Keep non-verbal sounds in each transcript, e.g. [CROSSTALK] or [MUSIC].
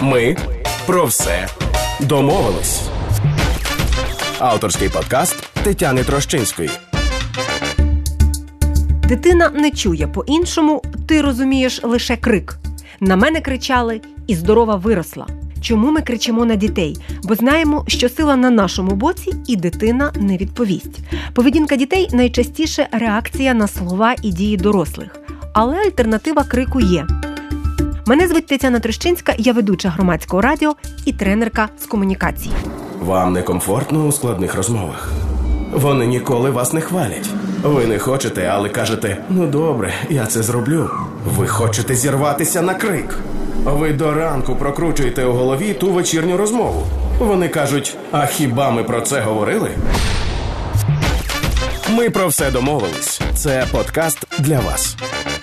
Ми про все домовились. Авторський подкаст Тетяни Трощинської. Дитина не чує по-іншому, ти розумієш лише крик. На мене кричали, і здорова виросла. Чому ми кричимо на дітей? Бо знаємо, що сила на нашому боці, і дитина не відповість. Поведінка дітей найчастіше реакція на слова і дії дорослих. Але альтернатива крику є. Мене звуть Тетяна Трещинська, я ведуча громадського радіо і тренерка з комунікації. Вам некомфортно у складних розмовах. Вони ніколи вас не хвалять. Ви не хочете, але кажете: ну добре, я це зроблю. Ви хочете зірватися на крик. Ви до ранку прокручуєте у голові ту вечірню розмову. Вони кажуть: а хіба ми про це говорили? Ми про все домовились. Це подкаст для вас.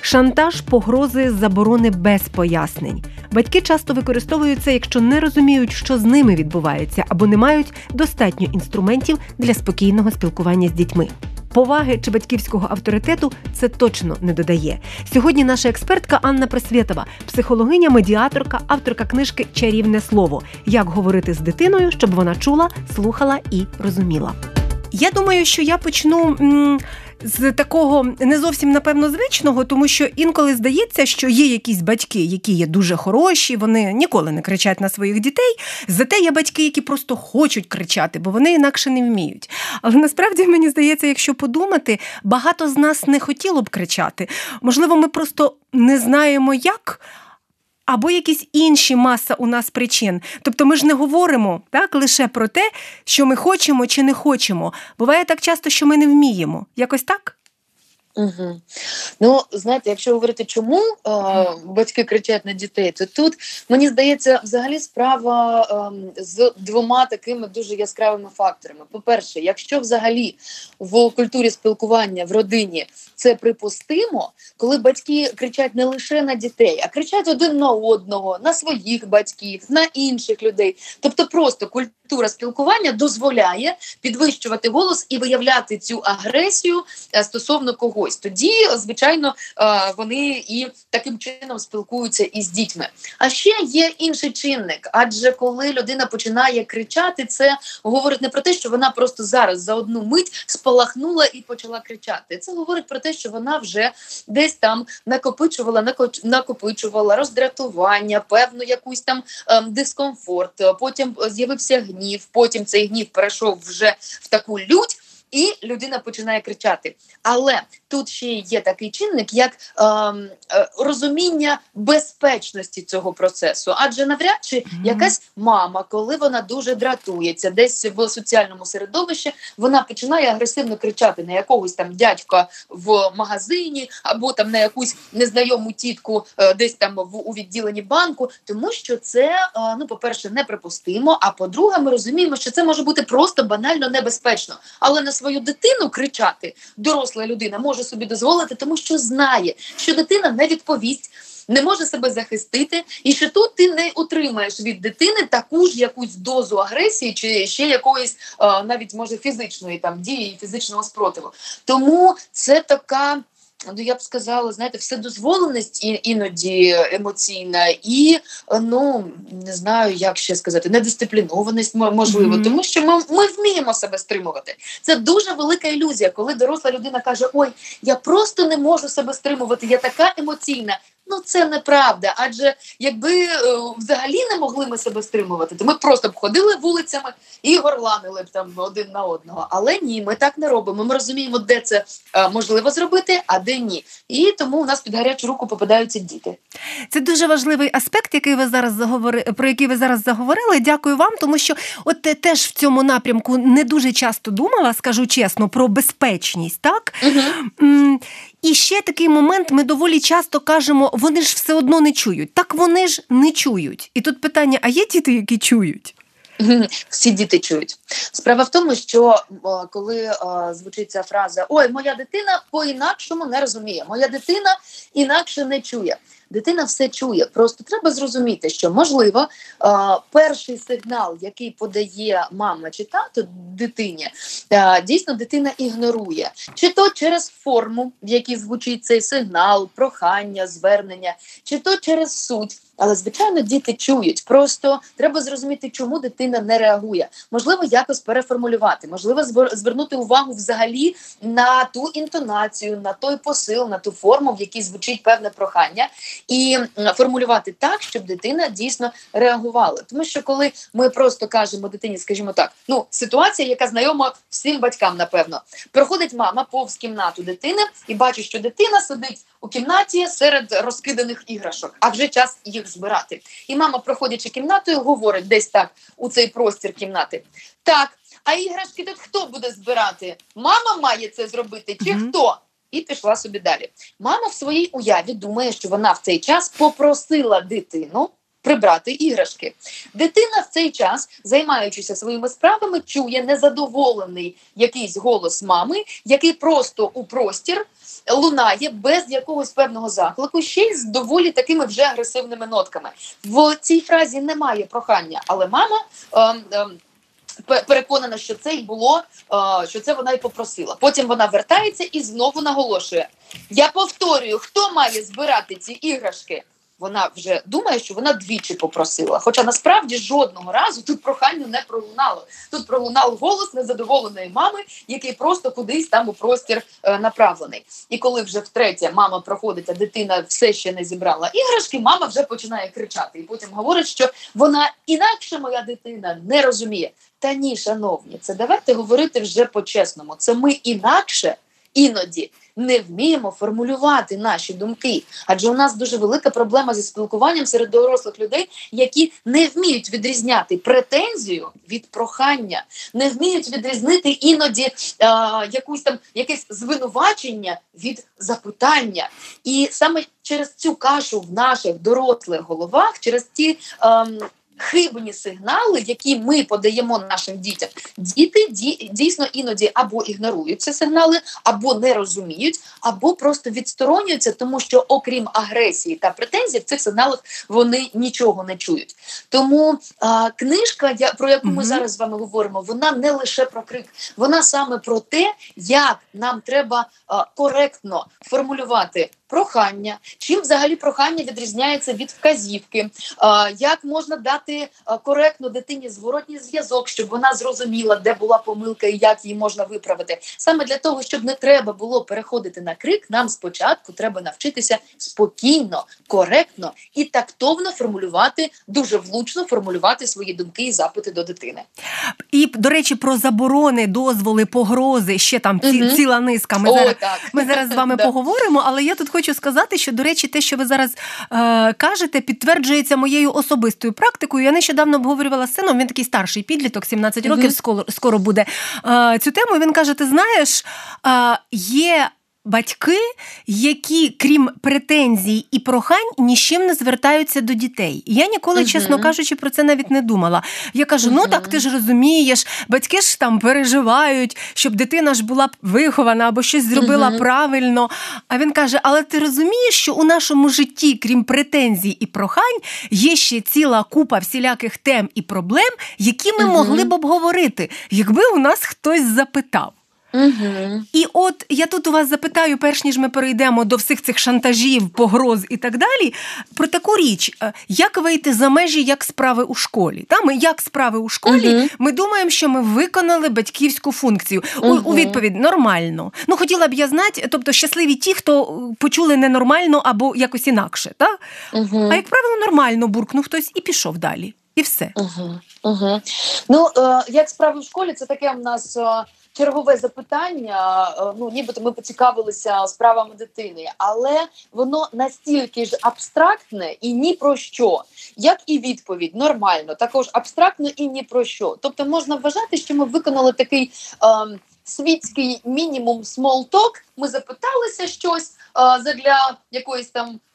Шантаж, погрози, заборони без пояснень. Батьки часто використовуються, якщо не розуміють, що з ними відбувається, або не мають достатньо інструментів для спокійного спілкування з дітьми. Поваги чи батьківського авторитету це точно не додає. Сьогодні наша експертка Анна Пресвєтова, психологиня, медіаторка, авторка книжки Чарівне слово як говорити з дитиною, щоб вона чула, слухала і розуміла. Я думаю, що я почну м, з такого не зовсім напевно звичного, тому що інколи здається, що є якісь батьки, які є дуже хороші, вони ніколи не кричать на своїх дітей. Зате є батьки, які просто хочуть кричати, бо вони інакше не вміють. Але насправді мені здається, якщо подумати, багато з нас не хотіло б кричати. Можливо, ми просто не знаємо як або якісь інші маса у нас причин. Тобто ми ж не говоримо так лише про те, що ми хочемо чи не хочемо. Буває так часто, що ми не вміємо. Якось так? Угу. Ну, знаєте, якщо говорити, чому е, батьки кричать на дітей, то тут мені здається, взагалі справа е, з двома такими дуже яскравими факторами. По-перше, якщо взагалі в культурі спілкування в родині це припустимо, коли батьки кричать не лише на дітей, а кричать один на одного, на своїх батьків, на інших людей. Тобто, просто культура спілкування дозволяє підвищувати голос і виявляти цю агресію е, стосовно когось. Тоді, звичайно, е, вони і таким чином спілкуються із дітьми. А ще є інший чинник, адже коли людина починає кричати, це говорить не про те, що вона просто зараз за одну мить спалахнула і почала кричати. Це говорить про те, що вона вже десь там накопичувала, накопичувала роздратування, певну якусь там ем, дискомфорт. Потім з'явився гнів. Потім цей гнів перейшов вже в таку лють і людина починає кричати. Але тут ще є такий чинник, як ем, е, розуміння безпечності цього процесу. Адже навряд чи mm-hmm. якась мама, коли вона дуже дратується, десь в соціальному середовищі, вона починає агресивно кричати на якогось там дядька в магазині, або там на якусь незнайому тітку е, десь там в у відділенні банку, тому що це е, ну, по перше, неприпустимо. А по-друге, ми розуміємо, що це може бути просто банально небезпечно, але на свою дитину кричати доросла людина може собі дозволити, тому що знає, що дитина не відповість. Не може себе захистити, і що тут ти не отримаєш від дитини таку ж якусь дозу агресії, чи ще якоїсь навіть може фізичної там дії, фізичного спротиву. Тому це така ну я б сказала, знаєте, вседозволеність іноді емоційна, і ну не знаю, як ще сказати, недисциплінованість можливо, mm-hmm. тому що ми, ми вміємо себе стримувати. Це дуже велика ілюзія, коли доросла людина каже: Ой, я просто не можу себе стримувати, я така емоційна. Ну це неправда. Адже якби е, взагалі не могли ми себе стримувати, то ми просто б ходили вулицями і горланили б там один на одного. Але ні, ми так не робимо. Ми розуміємо, де це е, можливо зробити, а де ні. І тому у нас під гарячу руку попадаються діти. Це дуже важливий аспект, який ви зараз заговори про який ви зараз заговорили. Дякую вам, тому що от теж в цьому напрямку не дуже часто думала, скажу чесно, про безпечність, так угу. І ще такий момент ми доволі часто кажемо, вони ж все одно не чують. Так вони ж не чують. І тут питання: а є діти, які чують? [LAUGHS] Всі діти чують. Справа в тому, що коли звучить ця фраза Ой, моя дитина по-інакшому не розуміє, моя дитина інакше не чує дитина все чує. Просто треба зрозуміти, що можливо перший сигнал, який подає мама чи тато дитині, дійсно дитина ігнорує, чи то через форму, в якій звучить цей сигнал, прохання, звернення, чи то через суть. Але звичайно, діти чують. Просто треба зрозуміти, чому дитина не реагує. Можливо, якось переформулювати, можливо, звернути увагу взагалі на ту інтонацію, на той посил, на ту форму, в якій звучить певне прохання, і формулювати так, щоб дитина дійсно реагувала. Тому що коли ми просто кажемо дитині, скажімо так, ну ситуація, яка знайома всім батькам, напевно, проходить мама повз кімнату дитини і бачить, що дитина сидить у кімнаті серед розкиданих іграшок, а вже час їх збирати. І мама, проходячи кімнатою, говорить десь так у цей простір кімнати. Так, а іграшки тут хто буде збирати? Мама має це зробити чи mm-hmm. хто? І пішла собі далі. Мама в своїй уяві думає, що вона в цей час попросила дитину прибрати іграшки. Дитина в цей час, займаючися своїми справами, чує незадоволений якийсь голос мами, який просто у простір лунає без якогось певного заклику, ще й з доволі такими вже агресивними нотками. В цій фразі немає прохання, але мама. Е, е, Переконана, що це й було, що це вона й попросила. Потім вона вертається і знову наголошує: я повторюю, хто має збирати ці іграшки вона вже думає, що вона двічі попросила. Хоча насправді жодного разу тут прохання не пролунало. Тут пролунав голос незадоволеної мами, який просто кудись там у простір е, направлений. І коли вже втретє мама проходить, а дитина все ще не зібрала іграшки, мама вже починає кричати. І потім говорить, що вона інакше моя дитина не розуміє. Та ні, шановні, це давайте говорити вже по-чесному. Це ми інакше іноді не вміємо формулювати наші думки. Адже у нас дуже велика проблема зі спілкуванням серед дорослих людей, які не вміють відрізняти претензію від прохання, не вміють відрізнити іноді а, якусь там якесь звинувачення від запитання. І саме через цю кашу в наших дорослих головах, через ті. Ем, хибні сигнали, які ми подаємо нашим дітям, діти дійсно іноді або ігнорують ці сигнали, або не розуміють, або просто відсторонюються, тому що окрім агресії та претензій, в цих сигналах вони нічого не чують. Тому а, книжка, про яку ми mm зараз з вами говоримо, вона не лише про крик, вона саме про те, як нам треба а, коректно формулювати прохання, чим взагалі прохання відрізняється від вказівки, як можна дати коректно дитині зворотній зв'язок, щоб вона зрозуміла, де була помилка і як її можна виправити. Саме для того, щоб не треба було переходити на крик, нам спочатку треба навчитися спокійно, коректно і тактовно формулювати, дуже влучно формулювати свої думки і запити до дитини. І до речі, про заборони, дозволи, погрози ще там ці, угу. ціла низка. Ми О, зараз так. ми зараз з вами [LAUGHS] поговоримо, але я тут хочу сказати, що, до речі, те, що ви зараз е, кажете, підтверджується моєю особистою практикою. Я нещодавно обговорювала з сином, він такий старший підліток, 17 років, скоро скоро буде е, цю тему. Він каже: Ти знаєш, е, є батьки, які, крім претензій і прохань, нічим не звертаються до дітей. Я ніколи, uh чесно кажучи, про це навіть не думала. Я кажу: uh ну так ти ж розумієш, батьки ж там переживають, щоб дитина ж була вихована або щось зробила uh правильно. А він каже: Але ти розумієш, що у нашому житті, крім претензій і прохань, є ще ціла купа всіляких тем і проблем, які ми могли б обговорити, якби у нас хтось запитав. Угу. І от я тут у вас запитаю, перш ніж ми перейдемо до всіх цих шантажів, погроз і так далі, про таку річ, е, як вийти за межі як справи у школі. Та ми як справи у школі, угу. ми думаємо, що ми виконали батьківську функцію. Угу. У, у відповідь нормально. Ну хотіла б я знати, тобто щасливі ті, хто почули ненормально або якось інакше. Та? А як правило, нормально буркнув хтось і пішов далі. І все. Угу. Угу. Ну, е, як справи в школі, це таке в нас. Е чергове запитання. Е, ну нібито ми поцікавилися справами дитини, але воно настільки ж абстрактне і ні про що, як і відповідь нормально, також абстрактно і ні про що. Тобто можна вважати, що ми виконали такий. Е, Світський мінімум small talk, ми запиталися щось а, задля якоїсь там Е,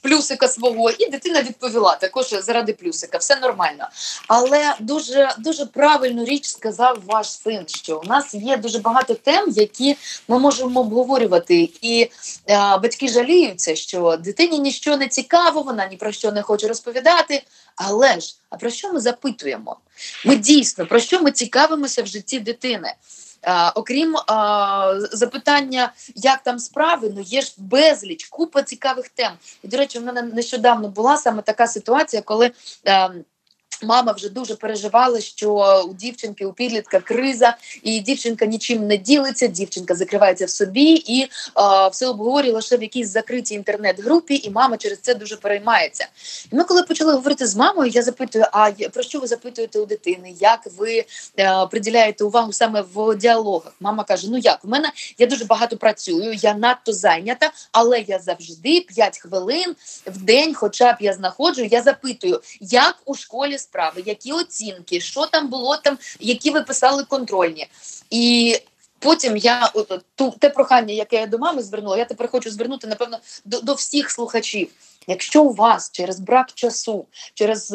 плюсика свого, і дитина відповіла також заради плюсика, все нормально. Але дуже дуже правильну річ сказав ваш син, що у нас є дуже багато тем, які ми можемо обговорювати, і е, батьки жаліються, що дитині нічого не цікаво, вона ні про що не хоче розповідати. Але ж а про що ми запитуємо? Ми дійсно про що ми цікавимося в житті дитини? А, Окрім а, запитання, як там справи, ну є ж безліч, купа цікавих тем. І до речі, в мене нещодавно була саме така ситуація, коли. Мама вже дуже переживала, що у дівчинки у підлітка криза, і дівчинка нічим не ділиться. Дівчинка закривається в собі і е, все обговорює лише в якійсь закритій інтернет-групі, і мама через це дуже переймається. І ми, коли почали говорити з мамою, я запитую: а про що ви запитуєте у дитини? Як ви е, приділяєте увагу саме в діалогах? Мама каже: Ну як у мене я дуже багато працюю, я надто зайнята, але я завжди 5 хвилин в день, хоча б я знаходжу, я запитую, як у школі справи, які оцінки, що там було там, які ви писали контрольні. І потім я от, ту те прохання, яке я до мами звернула, я тепер хочу звернути напевно до, до всіх слухачів. Якщо у вас через брак часу, через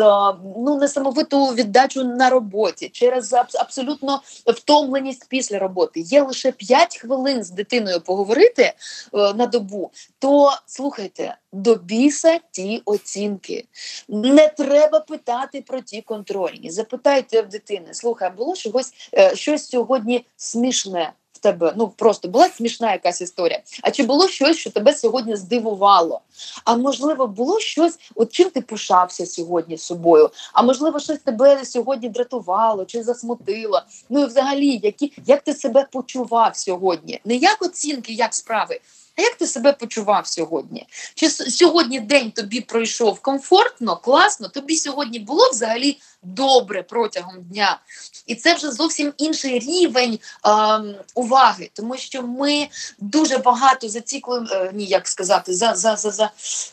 ну несамовиту віддачу на роботі, через абсолютно втомленість після роботи є лише 5 хвилин з дитиною поговорити е, на добу, то слухайте до біса ті оцінки. Не треба питати про ті контрольні. Запитайте в дитини, слухай, було чогось е, щось сьогодні смішне тебе ну просто була смішна якась історія. А чи було щось, що тебе сьогодні здивувало? А можливо, було щось, от чим ти пишався сьогодні з собою? А можливо, щось тебе сьогодні дратувало чи засмутило? Ну і взагалі, які як ти себе почував сьогодні? Не як оцінки, як справи. А як ти себе почував сьогодні? Чи сьогодні день тобі пройшов комфортно, класно? Тобі сьогодні було взагалі добре протягом дня? І це вже зовсім інший рівень е, уваги, тому що ми дуже багато зациклені, е, ні, як сказати, за за, за, за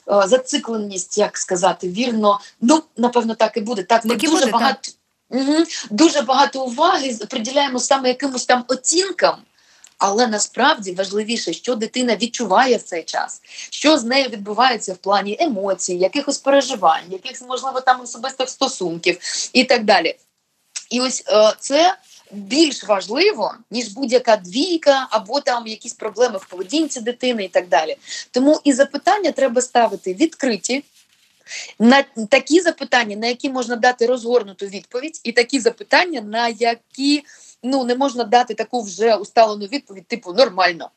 е, зацикленість, як сказати, вірно. Ну, напевно, так і буде. Так, ми так дуже буде, багато. Так. Угу. Дуже багато уваги приділяємо саме якимось там оцінкам, але насправді важливіше, що дитина відчуває в цей час, що з нею відбувається в плані емоцій, якихось переживань, якихось, можливо, там особистих стосунків і так далі. І ось е, це більш важливо, ніж будь-яка двійка, або там якісь проблеми в поведінці дитини і так далі. Тому і запитання треба ставити відкриті. На такі запитання, на які можна дати розгорнуту відповідь, і такі запитання, на які ну не можна дати таку вже усталену відповідь, типу нормально.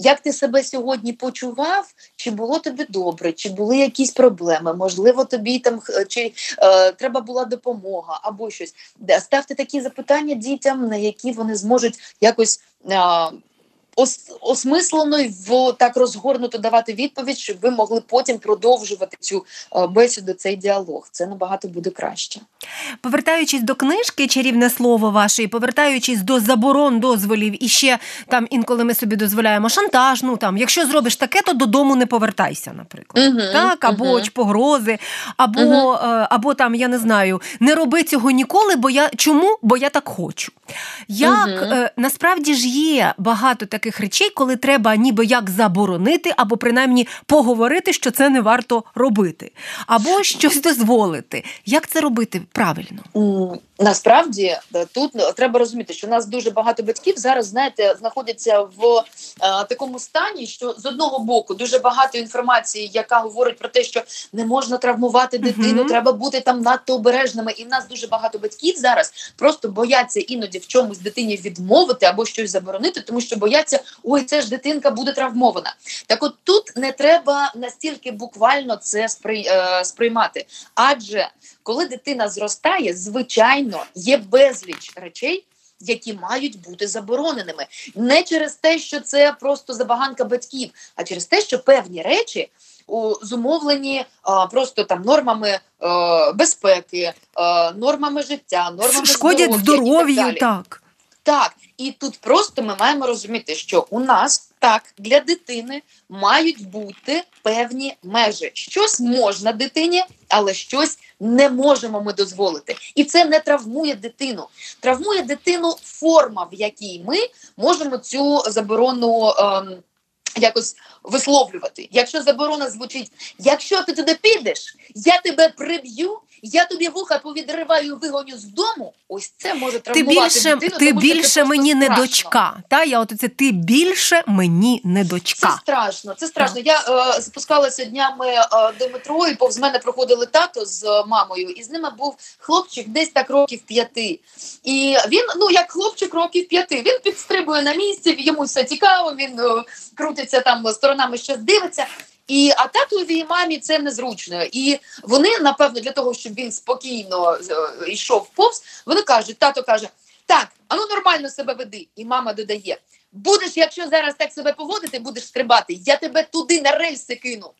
Як ти себе сьогодні почував? Чи було тобі добре, чи були якісь проблеми? Можливо, тобі там чи е, треба була допомога або щось. Ставте такі запитання дітям, на які вони зможуть якось е, ос, осмислено й в так розгорнуто давати відповідь, щоб ви могли потім продовжувати цю е, бесіду, цей діалог. Це набагато буде краще. Повертаючись до книжки, чарівне слово вашої, повертаючись до заборон дозволів, і ще там інколи ми собі дозволяємо шантаж. Ну там, якщо зробиш таке, то додому не повертайся, наприклад, угу, так або угу. погрози, або угу. або там я не знаю, не роби цього ніколи, бо я чому? Бо я так хочу. Як е, насправді ж є багато таких речей, коли треба ніби як заборонити, або принаймні поговорити, що це не варто робити, або щось дозволити. Як це робити правильно? Насправді е, тут е, треба розуміти, що у нас дуже багато батьків зараз знаєте знаходяться в е, такому стані, що з одного боку дуже багато інформації, яка говорить про те, що не можна травмувати дитину, uh-huh. треба бути там надто обережними. І в нас дуже багато батьків зараз просто бояться іноді в чомусь дитині відмовити або щось заборонити, тому що бояться, ой, це ж дитинка буде травмована. Так, от тут не треба настільки буквально це сприй, е, сприймати, адже коли дитина зростає, звичайно є безліч речей. Які мають бути забороненими не через те, що це просто забаганка батьків, а через те, що певні речі у, зумовлені а, просто там нормами а, безпеки, а, нормами життя, нормами шкодять здоров'ю. Так, так так, і тут просто ми маємо розуміти, що у нас так для дитини мають бути певні межі. Щось можна дитині, але щось не можемо ми дозволити. І це не травмує дитину. Травмує дитину форма, в якій ми можемо цю заборону. Ем, Якось висловлювати. Якщо заборона звучить, якщо ти туди підеш, я тебе приб'ю я тобі вуха повідриваю, вигоню з дому. Ось це може травмувати ти більше, дитину, Ти тому більше це мені не страшно. дочка. Та я от це ти більше мені не Це дочка. страшно, це страшно. Я е, спускалася днями е, до метро, і повз мене проходили тато з е, мамою, і з ними був хлопчик десь так років п'яти. І він, ну як хлопчик років п'яти, він підстрибує на місці, йому все цікаво, він е, крутиться там сторонами, щось дивиться. І а так і мамі це незручно. І вони, напевно, для того, щоб він спокійно е, йшов повз, вони кажуть, тато каже: так, а ну нормально себе веди. І мама додає: будеш, якщо зараз так себе поводити, будеш стрибати, я тебе туди на рельси кину.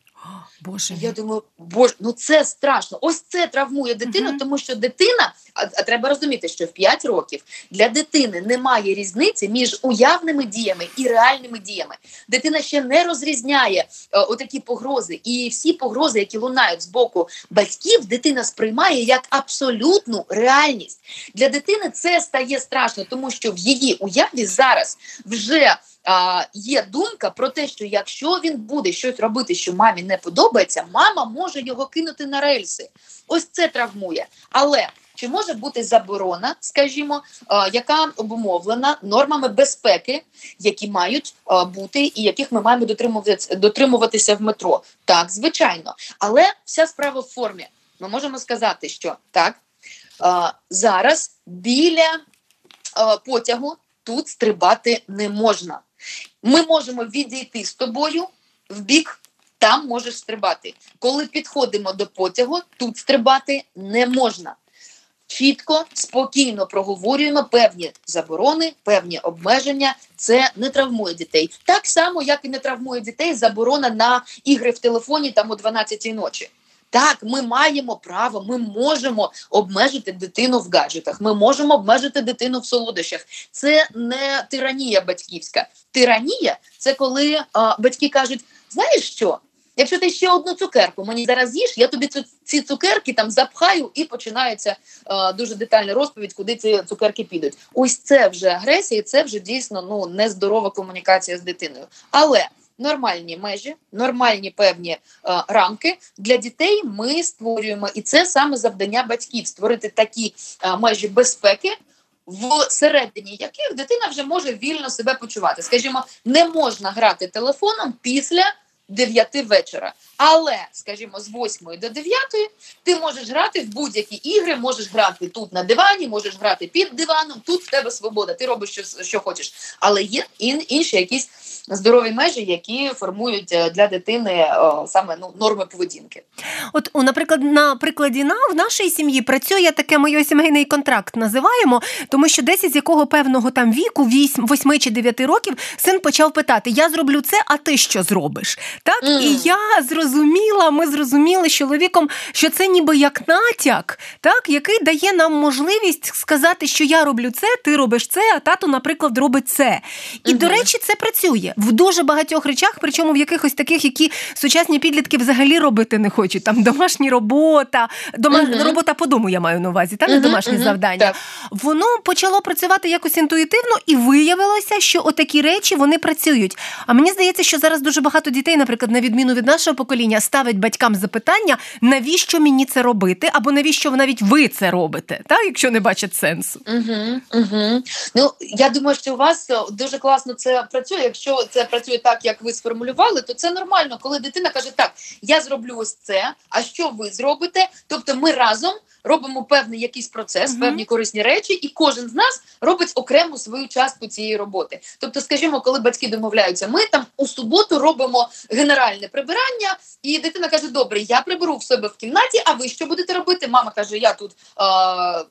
Боже, Я думаю, боже, ну це страшно. Ось це травмує дитину, Мгм. тому що дитина, а, а треба розуміти, що в 5 років для дитини немає різниці між уявними діями і реальними діями. Дитина ще не розрізняє е, отакі погрози, і всі погрози, які лунають з боку батьків, дитина сприймає як абсолютну реальність. Для дитини це стає страшно, тому що в її уяві зараз вже є думка про те, що якщо він буде щось робити, що мамі не подобається, мама може його кинути на рельси. Ось це травмує. Але чи може бути заборона, скажімо, а, яка обумовлена нормами безпеки, які мають а, бути і яких ми маємо дотримуватися, в метро? Так, звичайно, але вся справа в формі. Ми можемо сказати, що так а, зараз біля потягу тут стрибати не можна. Ми можемо відійти з тобою в бік, там можеш стрибати. Коли підходимо до потягу, тут стрибати не можна. Чітко, спокійно проговорюємо певні заборони, певні обмеження. Це не травмує дітей. Так само, як і не травмує дітей заборона на ігри в телефоні там о 12-й ночі. Так, ми маємо право, ми можемо обмежити дитину в гаджетах, ми можемо обмежити дитину в солодощах. Це не тиранія батьківська. Тиранія це коли а, батьки кажуть: знаєш що? Якщо ти ще одну цукерку мені зараз їш, я тобі цю, ці цукерки там запхаю, і починається е, дуже детальна розповідь, куди ці цукерки підуть. Ось це вже агресія, це вже дійсно ну нездорова комунікація з дитиною. Але нормальні межі, нормальні певні е, рамки для дітей ми створюємо, і це саме завдання батьків створити такі е, межі безпеки. Всередині яких дитина вже може вільно себе почувати. Скажімо, не можна грати телефоном після 9 вечора. Але, скажімо, з 8 до 9 ти можеш грати в будь-які ігри, можеш грати тут на дивані, можеш грати під диваном, тут в тебе свобода, ти робиш що, що хочеш. Але є ін, інші якісь здорові межі, які формують е, для дитини о, саме ну, норми поведінки. От, у, наприклад, на прикладі на в нашій сім'ї працює таке моє сімейний контракт, називаємо, тому що десь з якого певного там віку, 8, 8 чи 9 років, син почав питати: Я зроблю це, а ти що зробиш? Так, Мгм. і я зрозуміла, ми зрозуміли з чоловіком, що це ніби як натяк, так, який дає нам можливість сказати, що я роблю це, ти робиш це, а тато, наприклад, робить це. І, до речі, це працює в дуже багатьох речах, причому в якихось таких, які сучасні підлітки взагалі робити не хочуть. Там домашня робота, дома... Мгм. робота по дому, я маю на увазі, та не Мгм, домашні завдання. так. Воно почало працювати якось інтуїтивно, і виявилося, що отакі речі вони працюють. А мені здається, що зараз дуже багато дітей, наприклад, на відміну від нашого покоління, ставить батькам запитання, навіщо мені це робити, або навіщо навіть ви це робите, так, якщо не бачать сенсу. Угу, угу. Ну я думаю, що у вас е, дуже класно це працює. Якщо це працює так, як ви сформулювали, то це нормально, коли дитина каже: Так, я зроблю ось це. А що ви зробите? Тобто, ми разом робимо певний якийсь процес, угу. певні корисні речі, і кожен з нас робить окрему свою частку цієї роботи. Тобто, скажімо, коли батьки домовляються, ми там у суботу робимо генеральне прибирання, і дитина каже: Добре, я приберу в себе в кімнаті. А ви що будете робити? Мама каже: Я тут. А,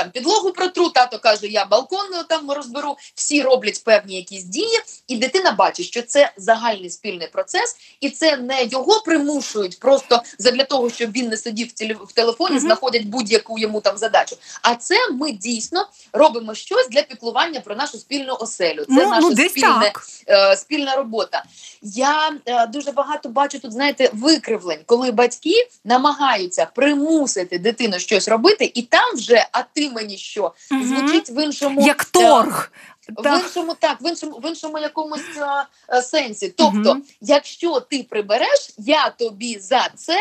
там підлогу протру, тато каже, я балкон е, там розберу. Всі роблять певні якісь дії, і дитина бачить, що це загальний спільний процес, і це не його примушують просто задля того, щоб він не сидів в, теле- в телефоні, Мгм. знаходять будь-яку йому там задачу. А це ми дійсно робимо щось для піклування про нашу спільну оселю. Це ну, наша ну, спільне е, спільна робота. Я е, дуже багато бачу тут, знаєте, викривлень, коли батьки намагаються примусити дитину щось робити, і там вже а ти мені що звучить в іншому Як торг. в Так. іншому, так, в іншому, в іншому якомусь е, е, сенсі. Тобто, Мгм. якщо ти прибереш, я тобі за це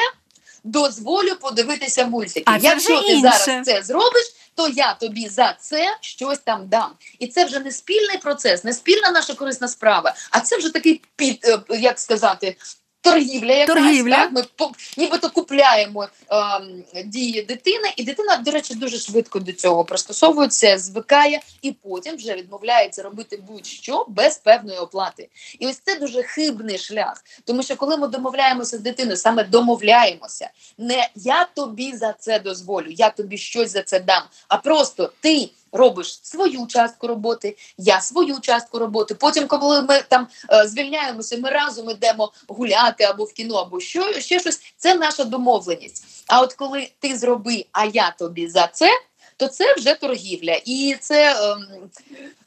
дозволю подивитися мультики. А Якщо ти інше. зараз це зробиш, то я тобі за це щось там дам. І це вже не спільний процес, не спільна наша корисна справа, а це вже такий під е, як сказати. Торгівля, якась, Торгівля. Так? ми по, нібито купляємо ем, дії дитини, і дитина, до речі, дуже швидко до цього пристосовується, звикає і потім вже відмовляється робити будь-що без певної оплати. І ось це дуже хибний шлях. Тому що коли ми домовляємося з дитиною, саме домовляємося, не я тобі за це дозволю, я тобі щось за це дам, а просто ти. Робиш свою частку роботи, я свою частку роботи. Потім, коли ми там е, звільняємося, ми разом йдемо гуляти або в кіно, або що ще щось. Це наша домовленість. А от коли ти зроби, а я тобі за це, то це вже торгівля, і це ем,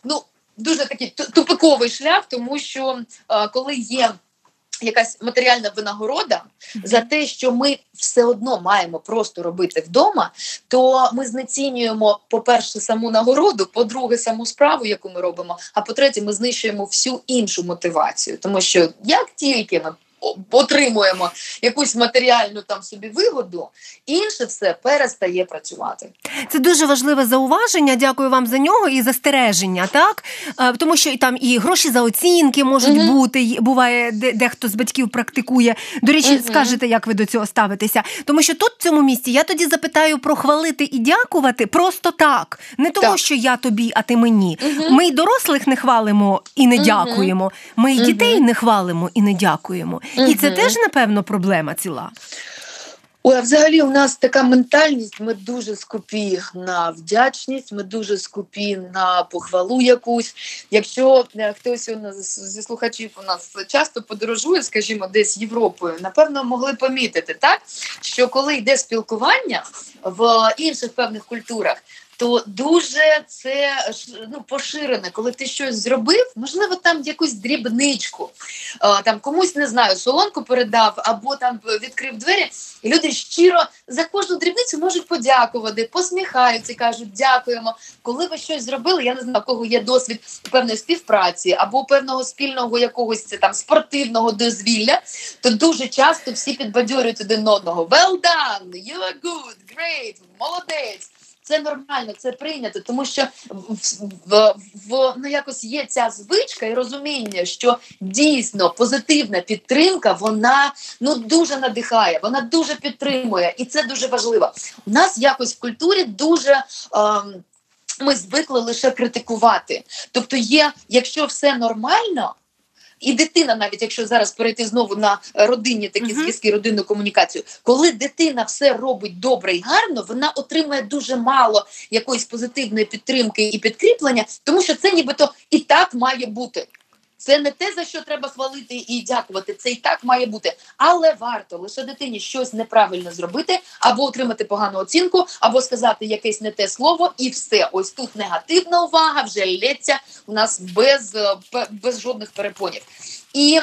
ну дуже такий тупиковий шлях, тому що е, коли є. Якась матеріальна винагорода за те, що ми все одно маємо просто робити вдома, то ми знецінюємо, по-перше, саму нагороду, по-друге, саму справу, яку ми робимо. А по-третє, ми знищуємо всю іншу мотивацію, тому що як тільки ми отримуємо якусь матеріальну там собі вигоду, інше все перестає працювати. Це дуже важливе зауваження. Дякую вам за нього і застереження, так Е, тому що і там і гроші за оцінки можуть Мгм. бути. Буває, де дехто з батьків практикує. До речі, Мгм. скажете, як ви до цього ставитеся. Тому що тут в цьому місці я тоді запитаю про хвалити і дякувати просто так, не тому, Так. що я тобі, а ти мені. Мгм. Ми й дорослих не хвалимо і не дякуємо. Ми й дітей не хвалимо і не дякуємо. І це теж напевно проблема ціла. Ой, а взагалі у нас така ментальність. Ми дуже скупі на вдячність, ми дуже скупі на похвалу якусь. Якщо е, хтось у нас зі слухачів у нас часто подорожує, скажімо, десь Європою, напевно, могли помітити так, що коли йде спілкування в інших певних культурах. То дуже це ну, поширене, коли ти щось зробив, можливо, там якусь дрібничку, е, там комусь не знаю, солонку передав або там відкрив двері, і люди щиро за кожну дрібницю можуть подякувати, посміхаються, кажуть дякуємо. Коли ви щось зробили, я не знаю, у кого є досвід певної співпраці або певного спільного якогось там спортивного дозвілля, то дуже часто всі підбадьорюють один одного. Well done, you are good, great, молодець. Це нормально, це прийнято, тому що в, в, в ну якось є ця звичка і розуміння, що дійсно позитивна підтримка, вона ну дуже надихає, вона дуже підтримує, і це дуже важливо. У нас якось в культурі дуже. Ем, ми звикли лише критикувати. Тобто, є, якщо все нормально, і дитина, навіть якщо зараз перейти знову на родинні такі зв'язки, родинну комунікацію, коли дитина все робить добре і гарно, вона отримує дуже мало якоїсь позитивної підтримки і підкріплення, тому що це нібито і так має бути. Це не те, за що треба хвалити і дякувати. Це і так має бути. Але варто лише дитині щось неправильно зробити, або отримати погану оцінку, або сказати якесь не те слово, і все. Ось тут негативна увага вже лється у нас без, е, без жодних перепонів. І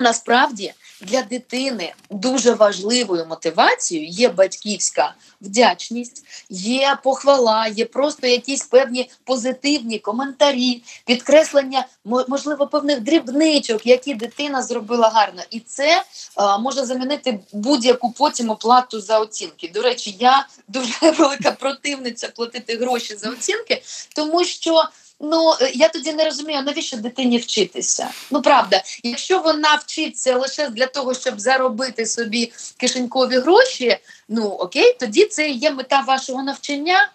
насправді для дитини дуже важливою мотивацією є батьківська вдячність, є похвала, є просто якісь певні позитивні коментарі, підкреслення можливо певних дрібничок, які дитина зробила гарно, і це а, може замінити будь-яку потім оплату за оцінки. До речі, я дуже [LAUGHS] велика противниця платити гроші за оцінки, тому що. Ну е, я тоді не розумію, навіщо дитині вчитися. Ну правда, якщо вона вчиться лише для того, щоб заробити собі кишенькові гроші, ну окей, тоді це є мета вашого навчання.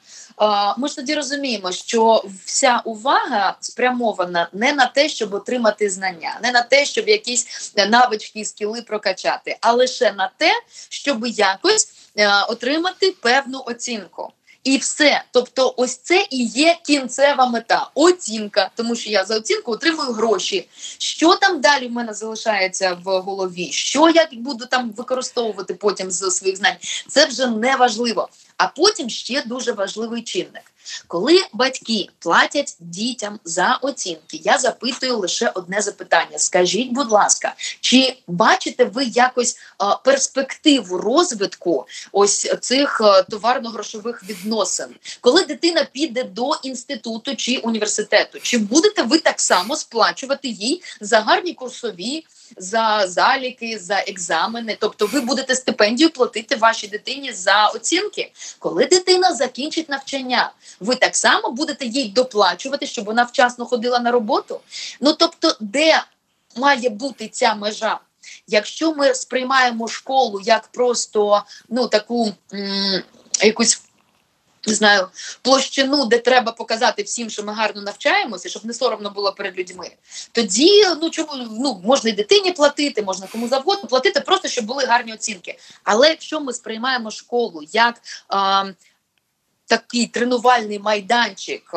Ми ж тоді розуміємо, що вся увага спрямована не на те, щоб отримати знання, не на те, щоб якісь е, навички скіли прокачати, а лише на те, щоб якось е, отримати певну оцінку. І все. Тобто, ось це і є кінцева мета оцінка, тому що я за оцінку отримую гроші. Що там далі в мене залишається в голові? Що я буду там використовувати потім з своїх знань? Це вже не важливо. А потім ще дуже важливий чинник. Коли батьки платять дітям за оцінки, я запитую лише одне запитання: скажіть, будь ласка, чи бачите ви якось а, перспективу розвитку ось цих товарно-грошових відносин, коли дитина піде до інституту чи університету, чи будете ви так само сплачувати їй за гарні курсові? За заліки, за екзамени, тобто ви будете стипендію платити вашій дитині за оцінки. Коли дитина закінчить навчання, ви так само будете їй доплачувати, щоб вона вчасно ходила на роботу. Ну тобто, де має бути ця межа? Якщо ми сприймаємо школу як просто ну таку м- якусь не знаю, площину, де треба показати всім, що ми гарно навчаємося, щоб не соромно було перед людьми. Тоді ну чому ну можна і дитині платити, можна кому завгодно платити, просто щоб були гарні оцінки. Але якщо ми сприймаємо школу як а, такий тренувальний майданчик,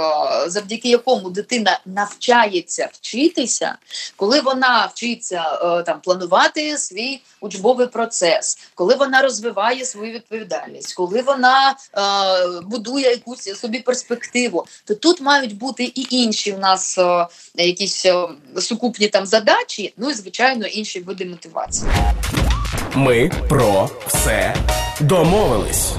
завдяки якому дитина навчається вчитися, коли вона вчиться там планувати свій учбовий процес, коли вона розвиває свою відповідальність, коли вона е, будує якусь собі перспективу, то тут мають бути і інші у нас е, якісь е, сукупні там задачі, ну і звичайно інші види мотивації. Ми про все домовились.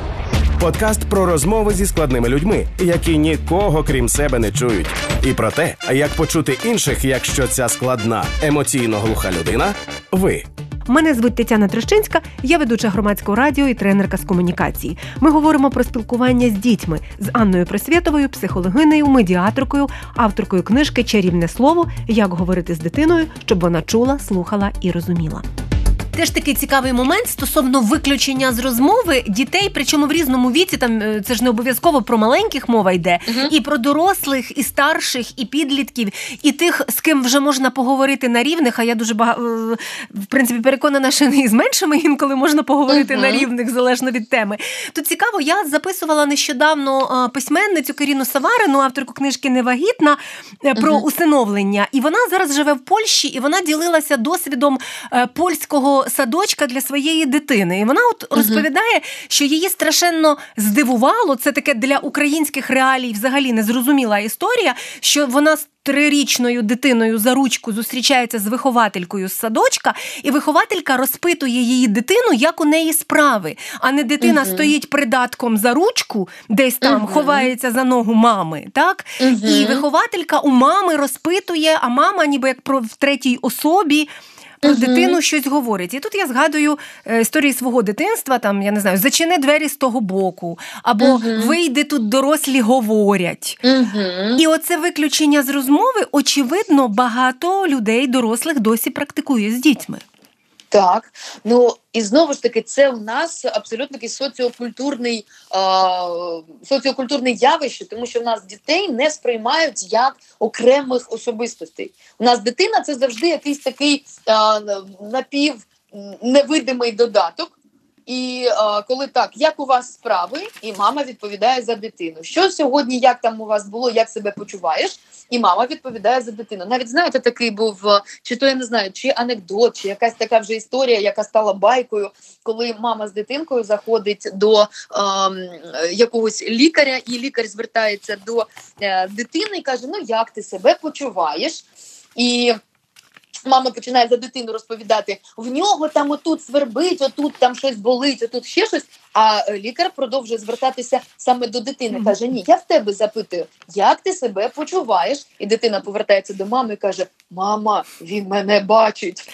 Подкаст про розмови зі складними людьми, які нікого крім себе не чують, і про те, як почути інших, якщо ця складна емоційно глуха людина. Ви Мене звуть Тетяна Трещинська, я ведуча громадського радіо і тренерка з комунікації. Ми говоримо про спілкування з дітьми з Анною Просвєтовою, психологинею, медіаторкою, авторкою книжки Чарівне слово як говорити з дитиною, щоб вона чула, слухала і розуміла. Теж такий цікавий момент стосовно виключення з розмови дітей, причому в різному віці, там е, це ж не обов'язково про маленьких мова йде, uh і про дорослих, і старших, і підлітків, і тих, з ким вже можна поговорити на рівних. А я дуже багато е, в принципі переконана, що не з меншими інколи можна поговорити uh на рівних залежно від теми. Тут цікаво, я записувала нещодавно е, письменницю Каріну Саварину, авторку книжки Невагітна про uh усиновлення. І вона зараз живе в Польщі, і вона ділилася досвідом польського садочка для своєї дитини. І вона от розповідає, що її страшенно здивувало. Це таке для українських реалій взагалі незрозуміла історія, що вона трирічною дитиною за ручку зустрічається з вихователькою з садочка, і вихователька розпитує її дитину, як у неї справи. А не дитина uh стоїть придатком за ручку, десь там uh ховається за ногу мами. так? uh І вихователька у мами розпитує, а мама, ніби як про в третій особі про uh дитину щось говорить. І тут я згадую е, історії свого дитинства, там я не знаю, зачини двері з того боку, або вийди тут дорослі говорять. І оце виключення з розмови, очевидно, багато людей, дорослих досі практикує з дітьми. Так, ну і знову ж таки, це у нас абсолютно такий соціокультурний е, соціокультурне явище, тому що в нас дітей не сприймають як окремих особистостей. У нас дитина це завжди якийсь такий е, напів невидимий додаток. І а, коли так, як у вас справи, і мама відповідає за дитину. Що сьогодні, як там у вас було, як себе почуваєш? І мама відповідає за дитину. Навіть знаєте, такий був чи то я не знаю, чи анекдот, чи якась така вже історія, яка стала байкою, коли мама з дитинкою заходить до е, якогось лікаря, і лікар звертається до е, дитини і каже: Ну як ти себе почуваєш? І Мама починає за дитину розповідати: в нього там отут свербить, отут там щось болить, отут ще щось. А е, лікар продовжує звертатися саме до дитини. Каже: Ні, я в тебе запитую, як ти себе почуваєш? І дитина повертається до мами і каже: Мама, він мене бачить.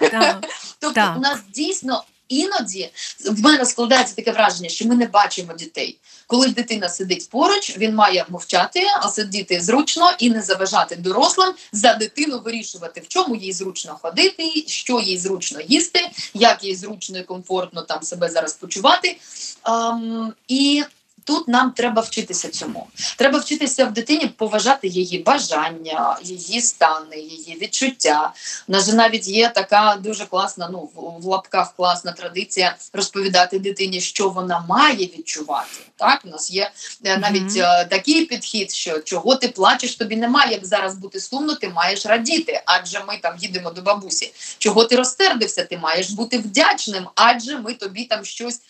[LAUGHS] Тобто, у нас дійсно іноді в мене складається таке враження, що ми не бачимо дітей. Коли дитина сидить поруч, він має мовчати, а сидіти зручно і не заважати дорослим за дитину вирішувати, в чому їй зручно ходити, що їй зручно їсти, як їй зручно і комфортно там себе зараз почувати. Ем, і Тут нам треба вчитися цьому. Треба вчитися в дитині поважати її бажання, її стани, її відчуття. У нас же навіть є така дуже класна, ну в лапках класна традиція розповідати дитині, що вона має відчувати. Так, у нас є е, навіть mm-hmm. такий підхід, що чого ти плачеш, тобі немає як зараз бути сумно, ти маєш радіти, адже ми там їдемо до бабусі. Чого ти розсердився? Ти маєш бути вдячним, адже ми тобі там щось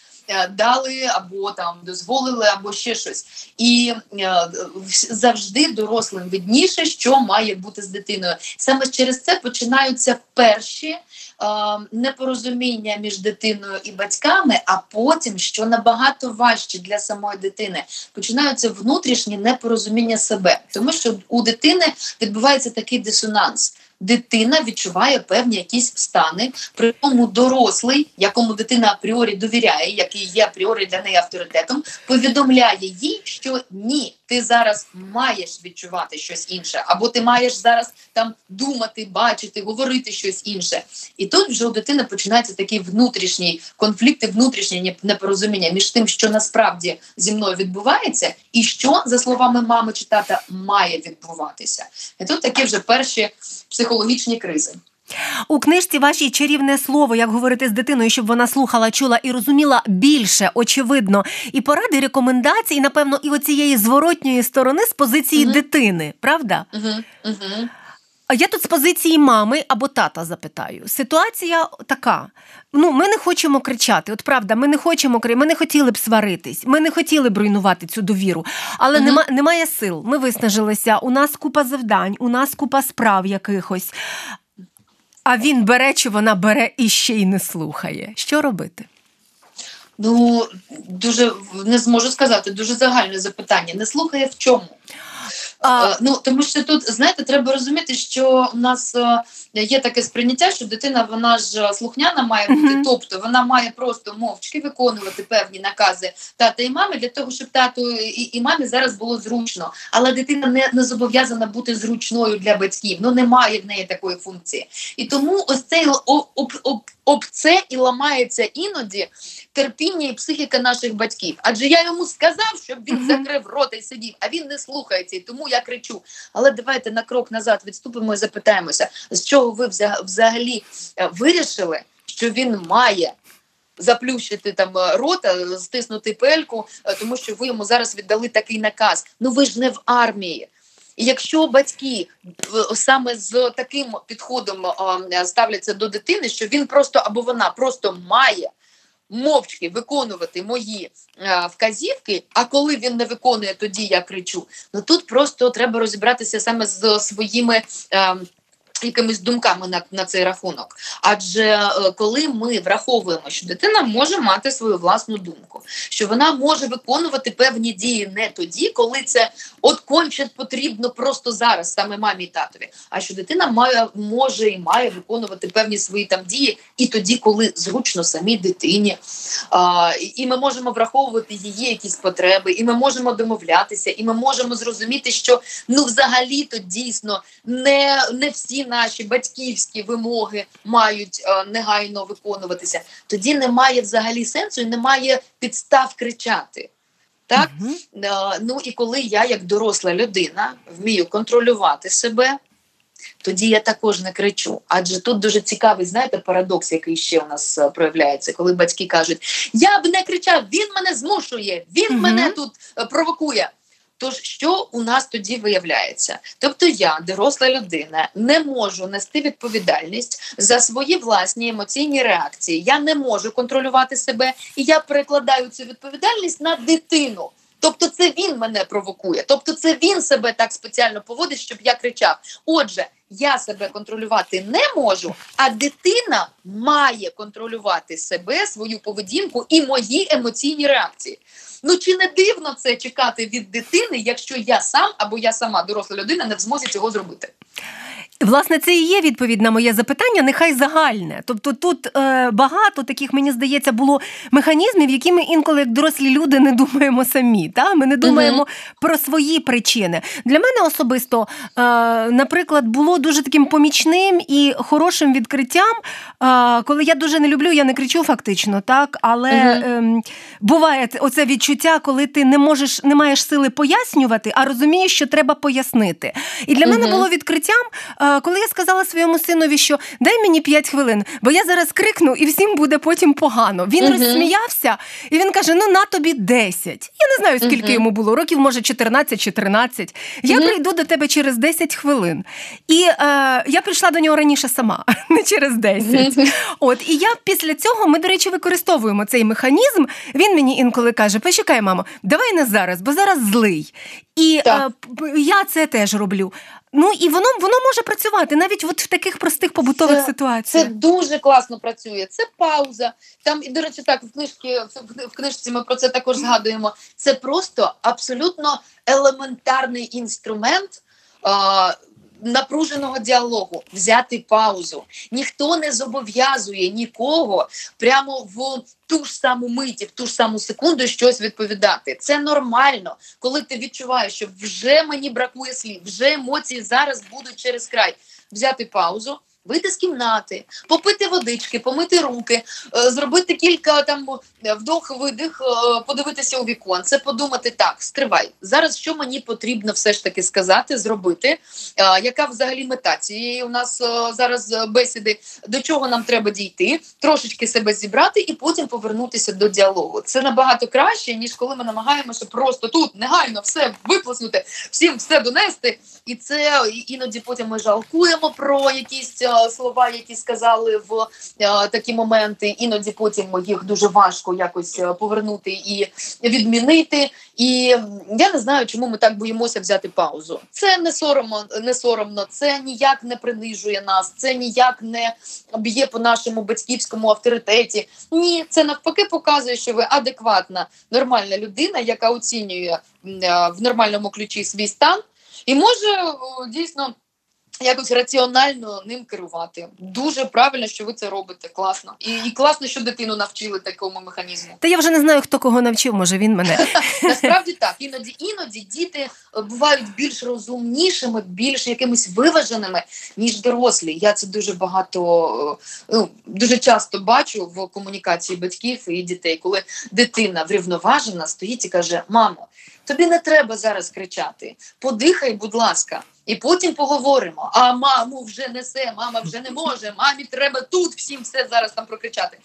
дали або там дозволили, або ще щось. І е, завжди дорослим видніше, що має бути з дитиною. Саме через це починаються перші. Непорозуміння між дитиною і батьками, а потім, що набагато важче для самої дитини, починаються внутрішні непорозуміння себе, тому що у дитини відбувається такий дисонанс дитина відчуває певні якісь стани, при тому дорослий, якому дитина апріорі довіряє, який є апріорі для неї авторитетом, повідомляє їй, що ні, ти зараз маєш відчувати щось інше, або ти маєш зараз там думати, бачити, говорити щось інше. І тут вже у дитини починається такий внутрішній конфлікт, і внутрішнє непорозуміння між тим, що насправді зі мною відбувається, і що за словами мами чи тата має відбуватися. І тут такі вже перші психологічні кризи. У книжці вашій чарівне слово, як говорити з дитиною, щоб вона слухала, чула і розуміла більше, очевидно, і поради, рекомендації, напевно, і оцієї зворотньої сторони з позиції угу. дитини, правда? Угу. Угу. Я тут з позиції мами або тата запитаю. Ситуація така: ну, ми не хочемо кричати. От правда, ми не хочемо ми не хотіли б сваритись, ми не хотіли б руйнувати цю довіру, але угу. нема, немає сил. Ми виснажилися. У нас купа завдань, у нас купа справ якихось. А він бере, чи вона бере і ще й не слухає. Що робити? Ну дуже не зможу сказати. Дуже загальне запитання. Не слухає в чому. А, Ну тому що тут знаєте, треба розуміти, що у нас е, є таке сприйняття, що дитина вона ж слухняна має бути, mm-hmm. тобто вона має просто мовчки виконувати певні накази тата і мами для того, щоб тату і, і мамі зараз було зручно. Але дитина не, не зобов'язана бути зручною для батьків. Ну немає в неї такої функції. І тому ось цей об, об, об, об це і ламається іноді терпіння і психіка наших батьків. Адже я йому сказав, щоб він закрив рота і сидів, а він не слухається, і тому я кричу. Але давайте на крок назад відступимо і запитаємося, з чого ви взагалі е, вирішили, що він має. Заплющити там е, рота, стиснути пельку, е, тому що ви йому зараз віддали такий наказ. Ну ви ж не в армії. І якщо батьки саме з таким підходом ставляться до дитини, що він просто або вона просто має мовчки виконувати мої а, вказівки. А коли він не виконує, тоді я кричу. Ну тут просто треба розібратися саме з своїми. А, якимись думками на на цей рахунок. Адже е, коли ми враховуємо, що дитина може мати свою власну думку, що вона може виконувати певні дії не тоді, коли це от конче потрібно просто зараз, саме мамі і татові, а що дитина має може і має виконувати певні свої там дії і тоді, коли зручно самій дитині. А, І ми можемо враховувати її якісь потреби, і ми можемо домовлятися, і ми можемо зрозуміти, що ну взагалі то дійсно не, не всі наші батьківські вимоги мають е, негайно виконуватися, тоді немає взагалі сенсу і немає підстав кричати. Так? Uh-huh. Ну і коли я, як доросла людина, вмію контролювати себе, тоді я також не кричу. Адже тут дуже цікавий, знаєте, парадокс, який ще у нас е, проявляється, коли батьки кажуть: Я б не кричав, він мене змушує, він uh-huh. мене тут провокує. Тож, що у нас тоді виявляється? Тобто, я, доросла людина, не можу нести відповідальність за свої власні емоційні реакції. Я не можу контролювати себе, і я перекладаю цю відповідальність на дитину. Тобто, це він мене провокує, тобто, це він себе так спеціально поводить, щоб я кричав. Отже, я себе контролювати не можу, а дитина має контролювати себе, свою поведінку і мої емоційні реакції. Ну чи не дивно це чекати від дитини, якщо я сам або я сама доросла людина не в змозі цього зробити? Власне, це і є відповідь на моє запитання, нехай загальне. Тобто тут е, багато таких, мені здається, було механізмів, які ми інколи, як дорослі люди, не думаємо самі. Та? Ми не думаємо uh-huh. про свої причини. Для мене особисто, е, наприклад, було дуже таким помічним і хорошим відкриттям, коли я дуже не люблю, я не кричу фактично, так, але uh-huh. буває оце відчуття, коли ти не можеш, не маєш сили пояснювати, а розумієш, що треба пояснити. І для uh-huh. мене було відкриттям, коли я сказала своєму синові, що дай мені 5 хвилин, бо я зараз крикну і всім буде потім погано. Він uh розсміявся і він каже: Ну на тобі 10. Я не знаю, скільки йому було, років, може, 14 чи 13. Я прийду до тебе через 10 хвилин. І е, я прийшла до нього раніше сама, [LAUGHS] не через 10. От і я після цього ми, до речі, використовуємо цей механізм. Він мені інколи каже: Почекай, мамо, давай не зараз, бо зараз злий. І е, я це теж роблю. Ну і воно воно може працювати навіть от в таких простих побутових це, ситуаціях. Це дуже класно працює. Це пауза. Там і до речі, так в книжці в книжці ми про це також згадуємо. Це просто абсолютно елементарний інструмент. А, напруженого діалогу, взяти паузу. Ніхто не зобов'язує нікого прямо в ту ж саму миті, в ту ж саму секунду щось відповідати. Це нормально, коли ти відчуваєш, що вже мені бракує слів, вже емоції зараз будуть через край. Взяти паузу вийти з кімнати, попити водички, помити руки, е, зробити кілька там е, вдох-видих, е, подивитися у віконце, подумати так, стривай зараз. Що мені потрібно все ж таки сказати, зробити? Яка взагалі мета цієї у нас зараз бесіди? До чого нам треба дійти? Трошечки себе зібрати і потім повернутися до діалогу. Це набагато краще ніж коли ми намагаємося просто тут негайно все виплеснути, всім все донести, і це іноді потім ми жалкуємо про якісь слова, які сказали в е, такі моменти. Іноді потім їх дуже важко якось е, повернути і відмінити. І я не знаю, чому ми так боїмося взяти паузу. Це не соромно, не соромно, це ніяк не принижує нас, це ніяк не б'є по нашому батьківському авторитеті. Ні, це навпаки показує, що ви адекватна, нормальна людина, яка оцінює е, в нормальному ключі свій стан, і може дійсно якось раціонально ним керувати. Дуже правильно, що ви це робите. Класно. І і класно, що дитину навчили такому механізму. Та я вже не знаю, хто кого навчив, може він мене. [LAUGHS] Насправді так. Іноді іноді діти е, бувають більш розумнішими, більш якимись виваженими, ніж дорослі. Я це дуже багато, е, ну дуже часто бачу в комунікації батьків і дітей, коли дитина врівноважена стоїть і каже: Мамо, тобі не треба зараз кричати, подихай, будь ласка. І потім поговоримо. А маму вже несе, мама вже не може. Мамі треба тут всім все зараз там прокричати.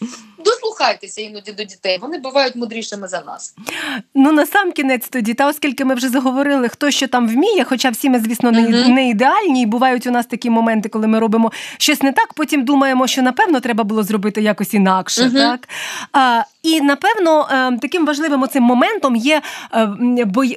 Дослухайтеся іноді до дітей. Вони бувають мудрішими за нас. Ну на сам кінець тоді, та оскільки ми вже заговорили, хто що там вміє, хоча всі ми, звісно, не, uh не ідеальні, і бувають у нас такі моменти, коли ми робимо щось не так. Потім думаємо, що напевно треба було зробити якось інакше. uh Так а, і напевно е, таким важливим оцим моментом є е,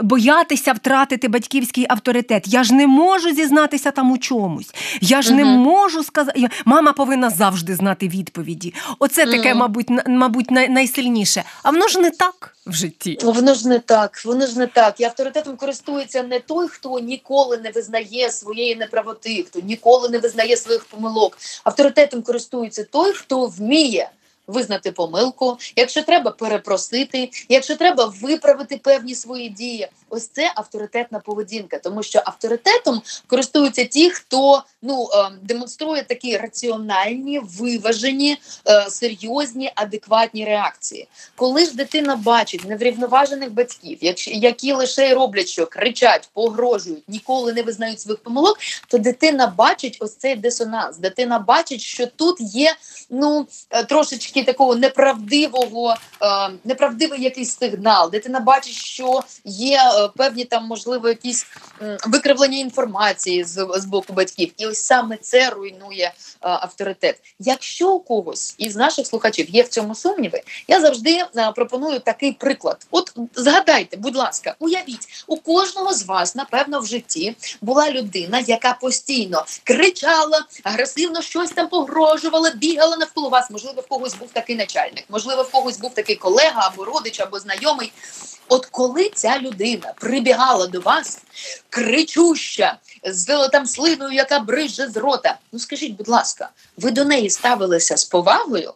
боятися втратити батьківський авторитет. Я ж не можу зізнатися там у чомусь. Я ж угу. не можу сказати. Мама повинна завжди знати відповіді. Оце таке, угу. мабуть, мабуть, найсильніше. А воно ж не так в житті. Воно ж не так. Воно ж не так. І авторитетом користується не той, хто ніколи не визнає своєї неправоти, хто ніколи не визнає своїх помилок. Авторитетом користується той, хто вміє визнати помилку, якщо треба перепросити, якщо треба виправити певні свої дії. Ось це авторитетна поведінка, тому що авторитетом користуються ті, хто ну е, демонструє такі раціональні, виважені, е, серйозні, адекватні реакції. Коли ж дитина бачить неврівноважених батьків, які лише роблять, що кричать, погрожують, ніколи не визнають своїх помилок, то дитина бачить ось цей дисонанс. Дитина бачить, що тут є ну е, трошечки такого неправдивого, е, неправдивий якийсь сигнал. Дитина бачить, що є певні там, можливо, якісь викривлення інформації з, з боку батьків, і ось саме це руйнує е, авторитет. Якщо у когось із наших слухачів є в цьому сумніви, я завжди е, пропоную такий приклад. От згадайте, будь ласка, уявіть, у кожного з вас, напевно, в житті була людина, яка постійно кричала, агресивно щось там погрожувала, бігала навколо вас. Можливо, в когось був такий начальник, можливо, в когось був такий колега або родич, або знайомий. От коли ця людина прибігала до вас, кричуща, з там слиною, яка бриже з рота, ну скажіть, будь ласка, ви до неї ставилися з повагою?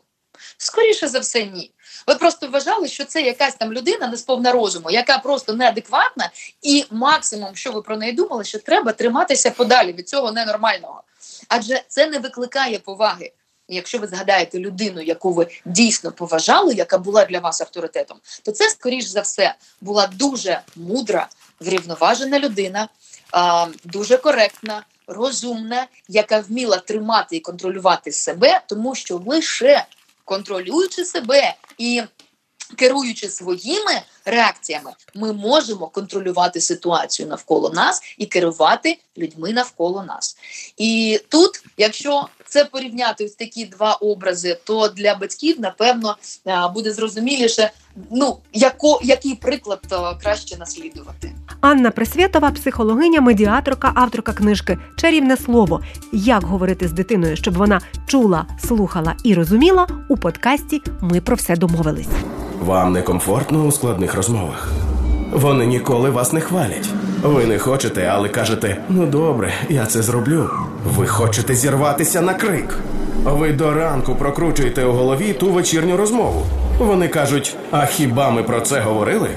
Скоріше за все, ні. Ви просто вважали, що це якась там людина не сповна розуму, яка просто неадекватна, і максимум, що ви про неї думали, що треба триматися подалі від цього ненормального. Адже це не викликає поваги якщо ви згадаєте людину, яку ви дійсно поважали, яка була для вас авторитетом, то це, скоріш за все, була дуже мудра, врівноважена людина, дуже коректна, розумна, яка вміла тримати і контролювати себе, тому що лише контролюючи себе і керуючи своїми реакціями, ми можемо контролювати ситуацію навколо нас і керувати людьми навколо нас. І тут, якщо це порівняти ось такі два образи, то для батьків напевно буде зрозуміліше, ну яко, який приклад краще наслідувати. Анна Пресвятова, психологиня, медіаторка, авторка книжки Чарівне слово. Як говорити з дитиною, щоб вона чула, слухала і розуміла у подкасті Ми про все домовились. Вам некомфортно у складних розмовах. Вони ніколи вас не хвалять. Ви не хочете, але кажете: ну добре, я це зроблю. Ви хочете зірватися на крик. Ви до ранку прокручуєте у голові ту вечірню розмову. Вони кажуть: а хіба ми про це говорили?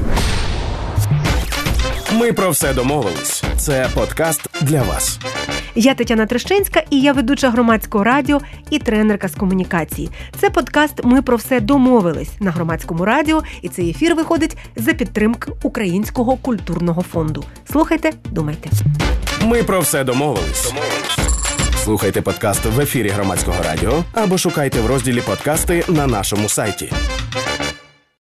Ми про все домовились. Це подкаст для вас. Я Тетяна Трещинська і я ведуча громадського радіо і тренерка з комунікації. Це подкаст Ми про все домовились на громадському радіо, і цей ефір виходить за підтримки Українського культурного фонду. Слухайте, думайте. Ми про все домовились. Слухайте подкаст в ефірі громадського радіо або шукайте в розділі подкасти на нашому сайті.